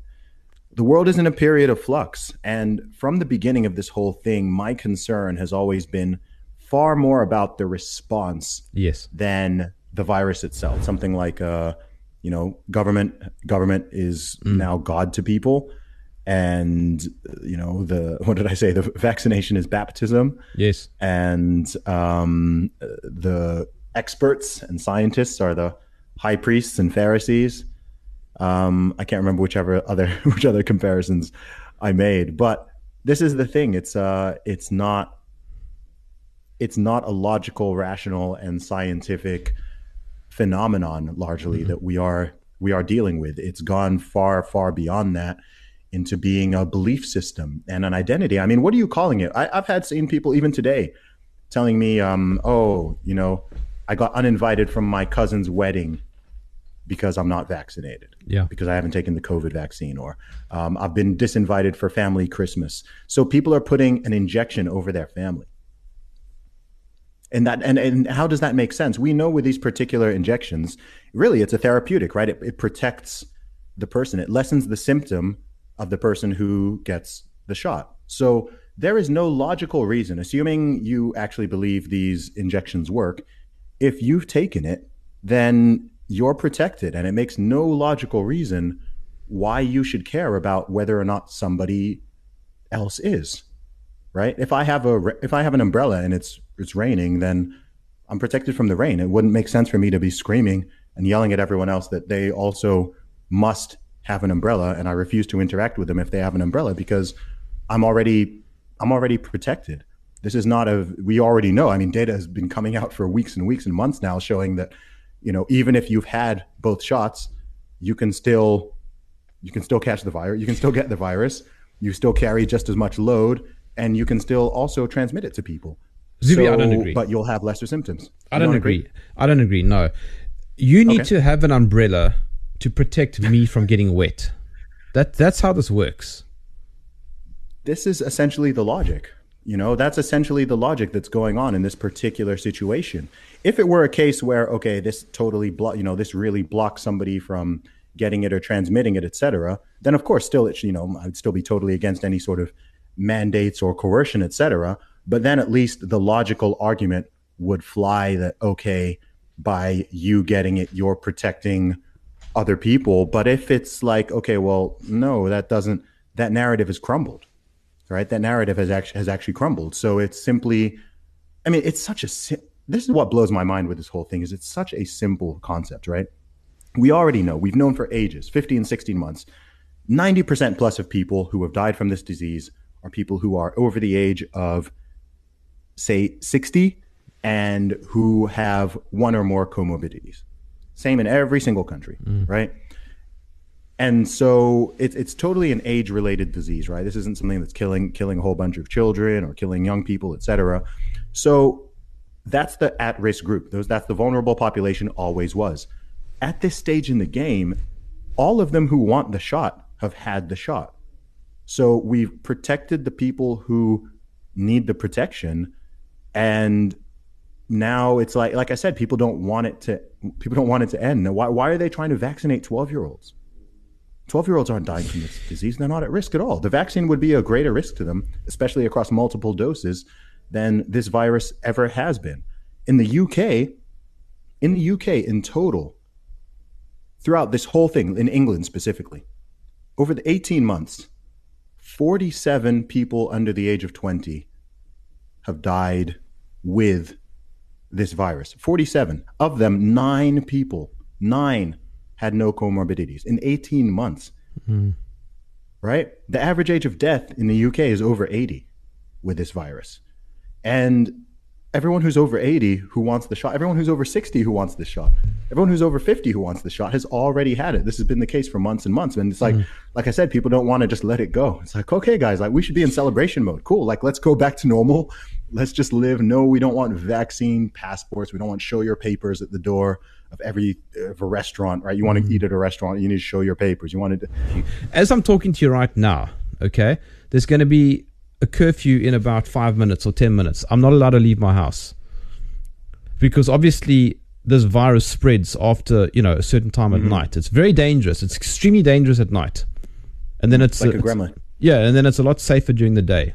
S4: the world is in a period of flux, and from the beginning of this whole thing, my concern has always been far more about the response
S3: Yes.
S4: than the virus itself. Something like, uh, you know, government government is now God to people, and you know the what did I say? The vaccination is baptism,
S3: Yes.
S4: and um, the experts and scientists are the high priests and Pharisees. Um, I can't remember whichever other <laughs> which other comparisons I made, but this is the thing. It's uh, it's not it's not a logical, rational, and scientific phenomenon largely that we are we are dealing with. It's gone far, far beyond that into being a belief system and an identity. I mean, what are you calling it? I, I've had seen people even today telling me, um, "Oh, you know, I got uninvited from my cousin's wedding because I'm not vaccinated."
S3: Yeah.
S4: because I haven't taken the COVID vaccine, or um, I've been disinvited for family Christmas. So people are putting an injection over their family. And that and, and how does that make sense? We know with these particular injections, really it's a therapeutic, right? It, it protects the person. It lessens the symptom of the person who gets the shot. So there is no logical reason, assuming you actually believe these injections work, if you've taken it, then you're protected. And it makes no logical reason why you should care about whether or not somebody else is. Right? If I have a if I have an umbrella and it's it's raining, then I'm protected from the rain. It wouldn't make sense for me to be screaming and yelling at everyone else that they also must have an umbrella and I refuse to interact with them if they have an umbrella because I'm already I'm already protected. This is not a we already know. I mean, data has been coming out for weeks and weeks and months now showing that you know, even if you've had both shots, you can still you can still catch the virus. You can still get the virus. You still carry just as much load and you can still also transmit it to people.
S3: Zuby, I don't agree.
S4: But you'll have lesser symptoms.
S3: I
S4: You
S3: don't agree. I don't agree. No, you need
S4: Okay.
S3: to have an umbrella to protect me from getting wet. That that's how this works.
S4: this is essentially the logic. You know, that's essentially the logic that's going on in this particular situation. If it were a case where, okay, this totally, blo- you know, this really blocks somebody from getting it or transmitting it, etc., then of course, still, it, you know, I'd still be totally against any sort of mandates or coercion, etc., But then at least the logical argument would fly that, okay, by you getting it, you're protecting other people. But if it's like, okay, well, no, that doesn't, that narrative has crumbled right? That narrative has actually has actually crumbled. So it's simply, I mean, it's such a. This is what blows my mind with this whole thing is it's such a simple concept, right? We already know we've known for ages, 15, 16 months, 90% plus of people who have died from this disease are people who are over the age of, say, 60 and who have one or more comorbidities. Same in every single country, mm. right? and so it's it's totally an age related disease right this isn't something that's killing killing a whole bunch of children or killing young people et cetera so That's the at risk group. Those that's the vulnerable population always was. At this stage in the game, all of them who want the shot have had the shot. So we've protected the people who need the protection and now it's like like I said, people don't want it to people don't want it to end. Now, why why are they trying to vaccinate twelve year olds? Twelve year olds aren't dying from this disease. They're not at risk at all. The vaccine would be a greater risk to them, especially across multiple doses, than this virus ever has been. In the UK, in the UK in total, throughout this whole thing, in England specifically, over the 18 months, 47 people under the age of 20 have died with this virus. 47. Of them, nine people, nine had no comorbidities in 18 months. Mm-hmm. Right? The average age of death in the UK is over 80 with this virus. And everyone who's over 80 who wants the shot, everyone who's over 60 who wants the shot, everyone who's over 50 who wants the shot has already had it. This has been the case for months and months. And it's like, mm. like I said, people don't want to just let it go. It's like, okay, guys, like we should be in celebration mode. Cool. Like, let's go back to normal. Let's just live. No, we don't want vaccine passports. We don't want show your papers at the door of every of a restaurant, right? You want to mm. eat at a restaurant, you need to show your papers. You want to.
S3: As I'm talking to you right now, okay, there's going to be a curfew in about five minutes or 10 minutes. I'm not allowed to leave my house because obviously this virus spreads after, you know, a certain time mm-hmm. at night. It's very dangerous. It's extremely dangerous at night. And then it's
S4: like a, a gremlin.
S3: Yeah. And then it's a lot safer during the day.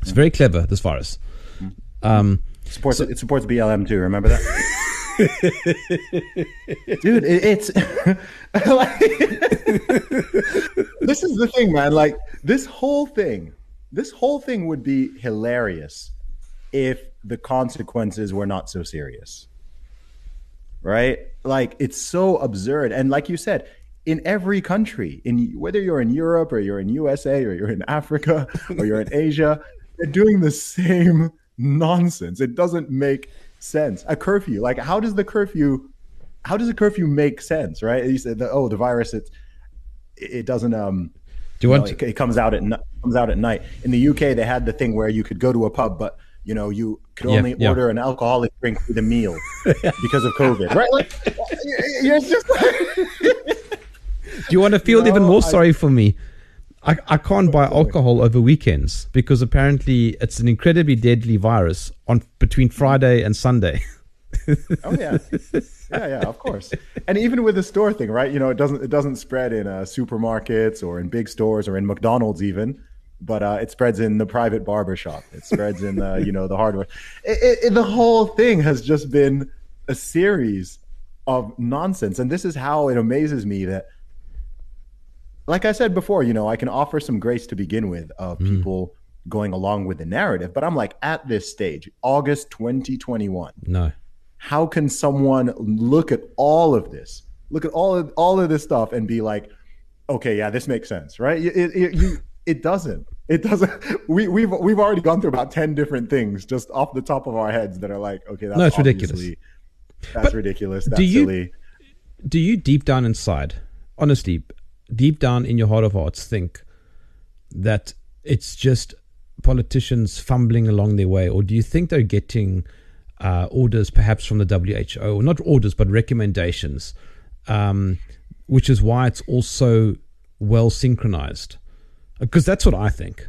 S3: It's very clever, this virus.
S4: Um, supports, so, it supports BLM too. Remember that? <laughs> dude it, it's <laughs> like, this is the thing man like this whole thing this whole thing would be hilarious if the consequences were not so serious. Right? Like it's so absurd. And like you said, in every country, in whether you're in Europe or you're in USA or you're in Africa or you're in Asia, they're doing the same nonsense. It doesn't make sense. A curfew, like how does the curfew how does a curfew make sense, right? You said oh, the virus it it doesn't um
S3: do you, want know,
S4: to- it, it, comes out at comes out at night. In the UK, they had the thing where you could go to a pub, but you know you could only yeah, yeah. order an alcoholic drink with a meal <laughs> because of COVID, right? Like, you're just. <laughs>
S3: Do you want to feel no, even more I, sorry for me? I, I can't buy alcohol over weekends because apparently it's an incredibly deadly virus on between Friday and Sunday.
S4: oh yeah, yeah, yeah, of course. And even with the store thing, right? You know, it doesn't it doesn't spread in uh, supermarkets or in big stores or in McDonald's even, but uh, it spreads in the private barber shop. It spreads in the you know the hardware. It, it, the whole thing has just been a series of nonsense, and this is how it amazes me that. Like I said before, you know, I can offer some grace to begin with of mm. people going along with the narrative, but I'm like at this stage, August 2021.
S3: No
S4: how can someone look at all of this, look at all of all of this stuff, and be like, okay, yeah, this makes sense, right? It it, it doesn't. It doesn't. <laughs> We we've we've already gone through about ten different things just off the top of our heads that are like, okay, that's
S3: no, it's ridiculous.
S4: That's but ridiculous. That's
S3: do you,
S4: silly.
S3: Do you deep down inside, honestly, deep down in your heart of hearts, think that it's just politicians fumbling along their way, or do you think they're getting uh, orders, perhaps from the WHO, or not orders, but recommendations, um, which is why it's also well synchronized. Because that's what I think.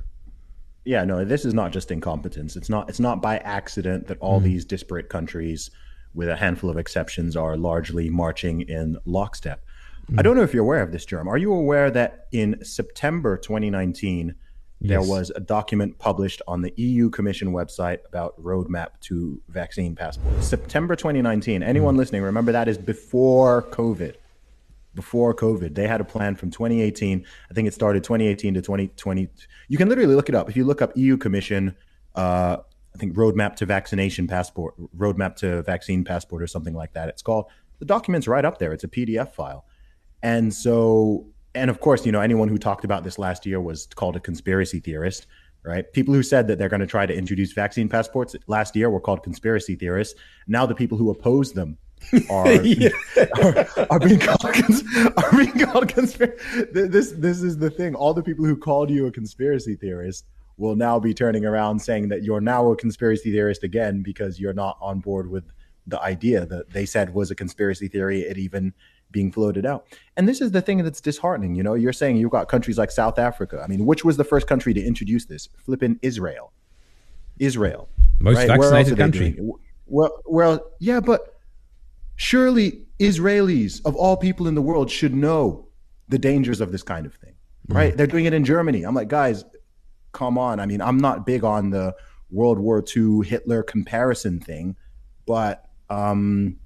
S4: Yeah, no, this is not just incompetence. It's not. It's not by accident that all mm. these disparate countries, with a handful of exceptions, are largely marching in lockstep. Mm. I don't know if you're aware of this, Jerm. Are you aware that in September 2019? there was a document published on the EU Commission website about roadmap to vaccine passports. September 2019. Anyone mm. listening, remember that is before COVID. Before COVID, they had a plan from 2018. I think it started 2018 to 2020. You can literally look it up. If you look up EU Commission, uh, I think roadmap to vaccination passport, roadmap to vaccine passport, or something like that. It's called. The document's right up there. It's a PDF file. And so and of course, you know, anyone who talked about this last year was called a conspiracy theorist, right? People who said that they're going to try to introduce vaccine passports last year were called conspiracy theorists. Now the people who oppose them are, <laughs> <laughs> are, are, being called are being called conspiracy. This this is the thing. All the people who called you a conspiracy theorist will now be turning around saying that you're now a conspiracy theorist again because you're not on board with the idea that they said was a conspiracy theory. It even being floated out. And this is the thing that's disheartening. You know, you're saying you've got countries like South Africa. I mean, which was the first country to introduce this? Flipping Israel. Israel.
S3: Most
S4: right?
S3: Vaccinated country.
S4: Well, well, yeah, but surely Israelis of all people in the world should know the dangers of this kind of thing, right? They're doing it in Germany. I'm like, guys, come on. I mean, I'm not big on the World War II Hitler comparison thing, but um,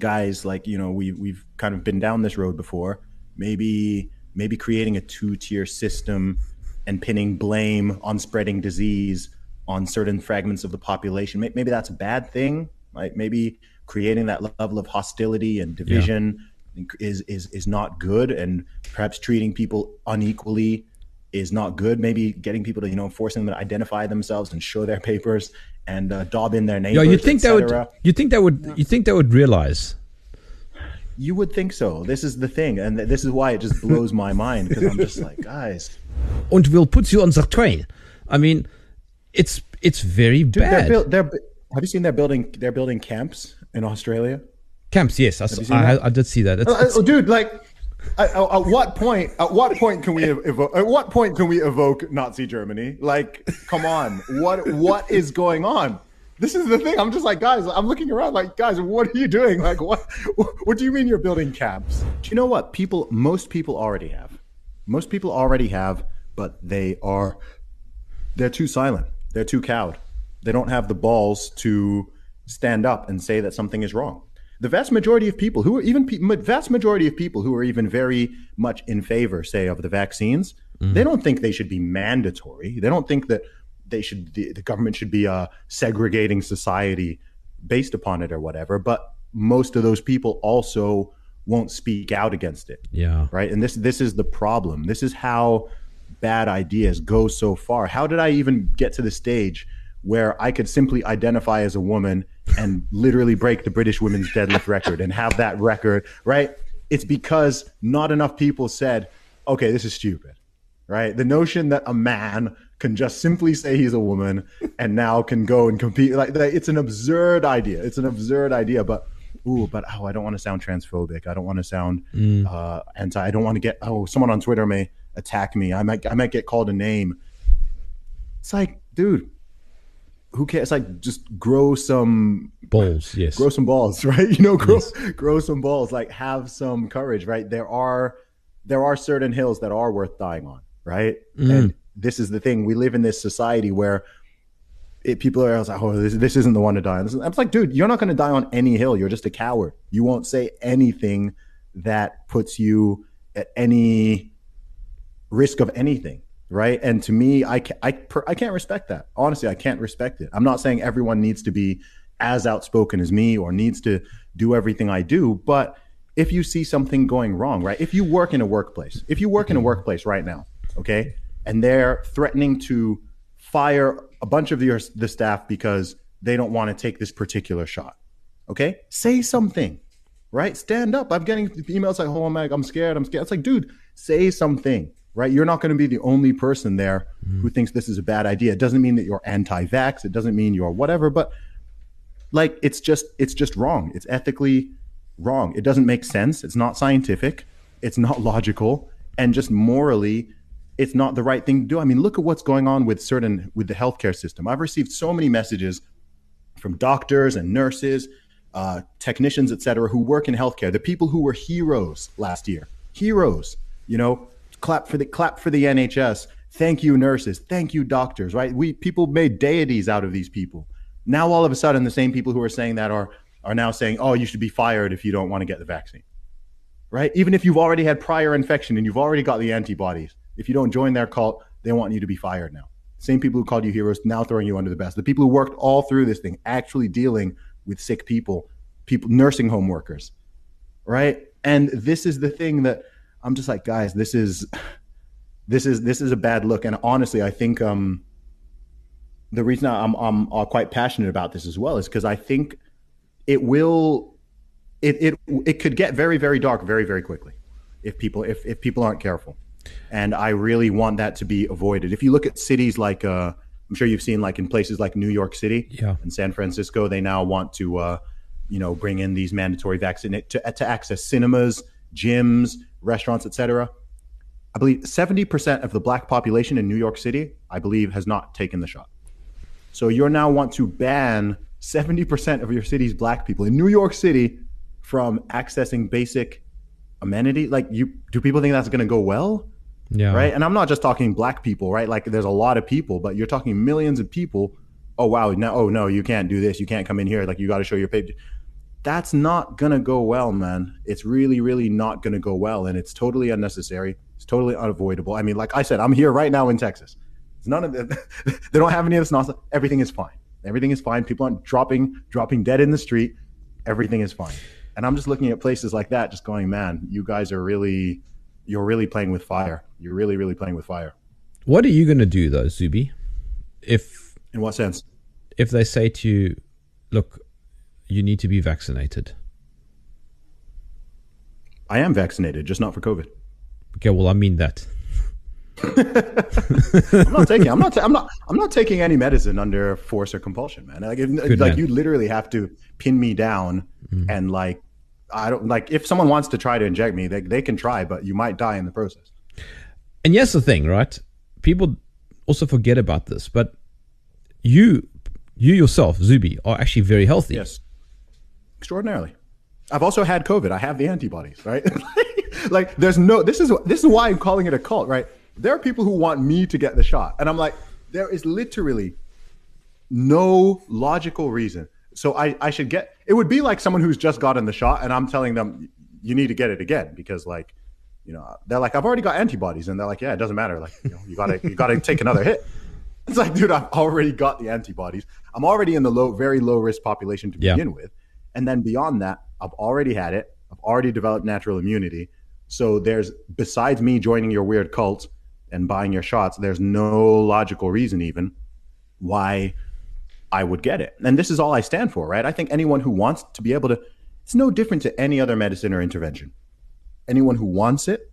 S4: guys, like you know, we we've kind of been down this road before. Maybe maybe creating a two tier system and pinning blame on spreading disease on certain fragments of the population. Maybe that's a bad thing. Like maybe creating that level of hostility and division is is is not good, and perhaps treating people unequally is not good. Maybe getting people to you know forcing them to identify themselves and show their papers and uh, daub in their name.
S3: Yeah, you think that would? You think that would? You think that would realize?
S4: You would think so. This is the thing, and this is why it just blows my mind because I'm just like, guys,
S3: And we'll put you on the train. I mean, it's it's very
S4: dude, they're,
S3: bad.
S4: they're have you seen they're building they're building camps in Australia?
S3: Camps, yes, I, I. I did see that. It's,
S4: Uh,
S3: it's-
S4: uh, dude, like, at, at at what point? At what point can we evoke? At what point can we evoke Nazi Germany? Like, come on, what what is going on? This is the thing. I'm just like, guys. I'm looking around, like, guys, what are you doing? Like, what what do you mean you're building camps? Do you know what people? Most people already have. Most people already have, but they are they're too silent. They're too cowed. They don't have the balls to stand up and say that something is wrong. The vast majority of people who are even pe- vast majority of people who are even very much in favor, say, of the vaccines, they don't think they should be mandatory. They don't think that they should the, the government should be uh, segregating society based upon it or whatever. But most of those people also won't speak out against it
S3: yeah.
S4: right and this this is the problem this is how bad ideas go so far how did i even get to the stage where i could simply identify as a woman and literally break the british women's deadlift record and have that record right? It's because not enough people said okay this is stupid right? The notion that a man can just simply say he's a woman and now can go and compete like it's an absurd idea. It's an absurd idea but ooh but oh i don't want to sound transphobic. I don't want to sound uh anti i don't want to get oh someone on twitter may attack me. I might i might get called a name. It's like dude who cares it's like just grow some
S3: Balls, yes.
S4: grow some balls, <laughs> right? You know, grow grow some balls. Like have some courage, right? There are there are certain hills that are worth dying on, right? Mm. And this is the thing. We live in this society where it, people are like, "Oh, this, this isn't the one to die on." I'm like, dude, you're not going to die on any hill. You're just a coward. You won't say anything that puts you at any risk of anything right and to me i ca- I, per, I can't respect that honestly i can't respect it i'm not saying everyone needs to be as outspoken as me or needs to do everything i do but if you see something going wrong right if you work in a workplace if you work in a mm-hmm. workplace right now okay and they're threatening to fire a bunch of your the staff because they don't want to take this particular shot okay say something right? Stand up. I'm getting emails like, "Oh my, I'm scared. I'm scared." It's like, dude, say something, right? You're not going to be the only person there who thinks this is a bad idea. It doesn't mean that you're anti-vax. It doesn't mean you're whatever, but like, it's just, it's just wrong. It's ethically wrong. It doesn't make sense. It's not scientific. It's not logical, and just morally, it's not the right thing to do. I mean, look at what's going on with certain with the healthcare system. I've received so many messages from doctors and nurses, uh, technicians, et cetera, who work in healthcare. The people who were heroes last year, heroes. You know, clap for the clap for the NHS. Thank you, nurses. Thank you, doctors. Right? We people made deities out of these people. Now all of a sudden, the same people who are saying that are are now saying, "Oh, you should be fired if you don't want to get the vaccine." Right? Even if you've already had prior infection and you've already got the antibodies, if you don't join their cult, they want you to be fired now. Same people who called you heroes now throwing you under the bus. The people who worked all through this thing, actually dealing with sick people, people, nursing home workers, right? And this is the thing that I'm just like, guys, this is, this is, this is a bad look. And honestly, I think um, the reason I'm, I'm, uh quite passionate about this as well is because I think it will, it, it, it could get very, very dark very, very quickly if people, if, if people aren't careful. and I really want that to be avoided. If you look at cities like, uh, I'm sure you've seen like in places like New York City
S3: Yeah.
S4: and San Francisco, they now want to, uh, you know, bring in these mandatory vaccine to, to access cinemas, gyms, restaurants, etc. I believe 70% of the black population in New York City, I believe, has not taken the shot. So you now want to ban 70% of your city's black people in New York City from accessing basic amenity. Like you do people think that's going to go well?
S3: Yeah.
S4: Right? And I'm not just talking black people, right? Like there's a lot of people, but you're talking millions of people. Oh wow, no oh no, you can't do this. You can't come in here like you got to show your paper. That's not going to go well, man. It's really really not going to go well and it's totally unnecessary. It's totally unavoidable. I mean, like I said, I'm here right now in Texas. It's none of the, <laughs> they don't have any of this nonsense. Everything is fine. Everything is fine. People aren't dropping dropping dead in the street. Everything is fine. And I'm just looking at places like that, just going, man, you guys are really, you're really playing with fire. You're really, really playing with fire.
S3: What are you going to do though, Zuby? If
S4: In what sense?
S3: if they say to you, "Look, you need to be vaccinated."
S4: I am vaccinated, just not for COVID.
S3: Okay, well, I mean that.
S4: I'm not taking. I'm not. ta- I'm not. I'm not taking any medicine under force or compulsion, man. Like, if, like
S3: man.
S4: you literally have to pin me down, mm. and like, I don't like. If someone wants to try to inject me, they they can try, but you might die in the process.
S3: And here's the thing, right? People also forget about this, but you, you yourself, Zuby, are actually very healthy.
S4: Yes. Extraordinarily. I've also had COVID. I have the antibodies, right? <laughs> like there's no this is this is why I'm calling it a cult, right? There are people who want me to get the shot. And I'm like, there is literally no logical reason. So I, I should get it would be like someone who's just gotten the shot and I'm telling them you need to get it again because like you know they're like I've already got antibodies and they're like yeah it doesn't matter like you know you gotta you gotta <laughs> take another hit it's like dude I've already got the antibodies I'm already in the low very low risk population to
S3: Yeah.
S4: begin with and then beyond that I've already had it I've already developed natural immunity so there's besides me joining your weird cult and buying your shots there's no logical reason even why I would get it. And this is all I stand for, right? I think anyone who wants to be able to, it's no different to any other medicine or intervention. Anyone who wants it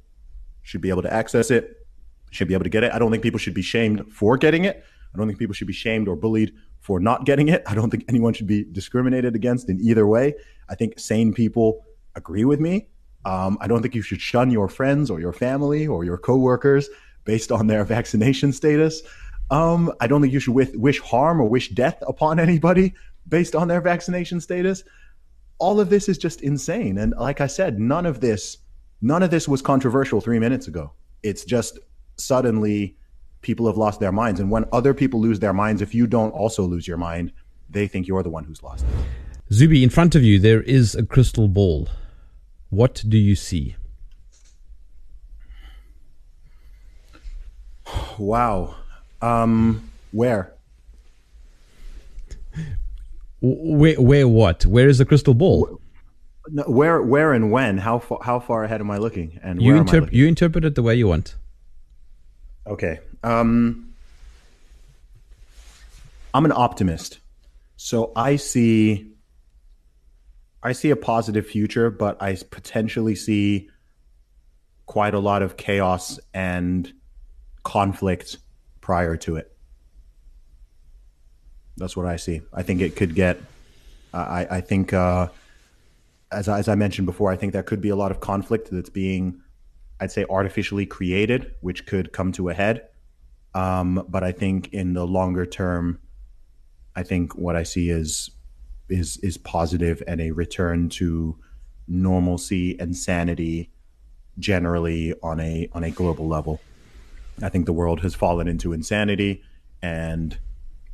S4: should be able to access it, should be able to get it. I don't think people should be shamed for getting it. I don't think people should be shamed or bullied for not getting it. I don't think anyone should be discriminated against in either way. I think sane people agree with me. Um, I don't think you should shun your friends or your family or your coworkers based on their <laughs> vaccination status. Um, I don't think you should wish, wish harm or wish death upon <laughs> anybody based on their vaccination status. All of this is just insane. And like I said, none of this, none of this was controversial three minutes ago. It's just suddenly people have lost their minds. And when other people lose their minds, if you don't also lose your mind, they think you're the one who's lost it.
S3: Zuby, in front of you, there is a crystal ball. What do you see?
S4: Wow. Um, where?
S3: Where, where what? Where is the crystal ball?
S4: Where, where, and when? How far? How far ahead am I looking? And
S3: You,
S4: where am I looking?
S3: you interpret it the way you want.
S4: Okay. Um, I'm an optimist, so I see. I see a positive future, but I potentially see quite a lot of chaos and conflict prior to it. That's what I see. I think it could get. I, I think, uh, as as I mentioned before, I think there could be a lot of conflict that's being, I'd say, artificially created, which could come to a head. Um, but I think in the longer term, I think what I see is is is positive and a return to normalcy and sanity generally on a on a global level. I think the world has fallen into insanity and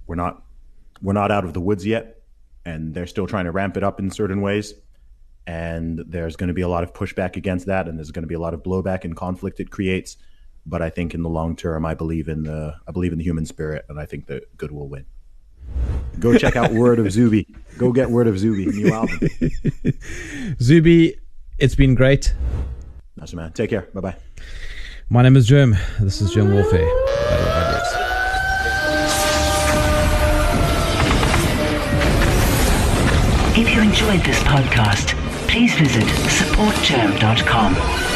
S4: we're not we're not out of the woods yet and they're still trying to ramp it up in certain ways and there's going to be a lot of pushback against that and there's going to be a lot of blowback and conflict it creates but I think in the long term I believe in the I believe in the human spirit and I think that good will win. Go check out Word of Zuby. Go get Word of Zuby new <laughs> album.
S3: Zuby, it's been great.
S4: That's man. Take care. Bye bye.
S3: My name is Jerm This is Jerm Warfare. Battle of Ideas.
S1: If you enjoyed this podcast, please visit supportgerm.com.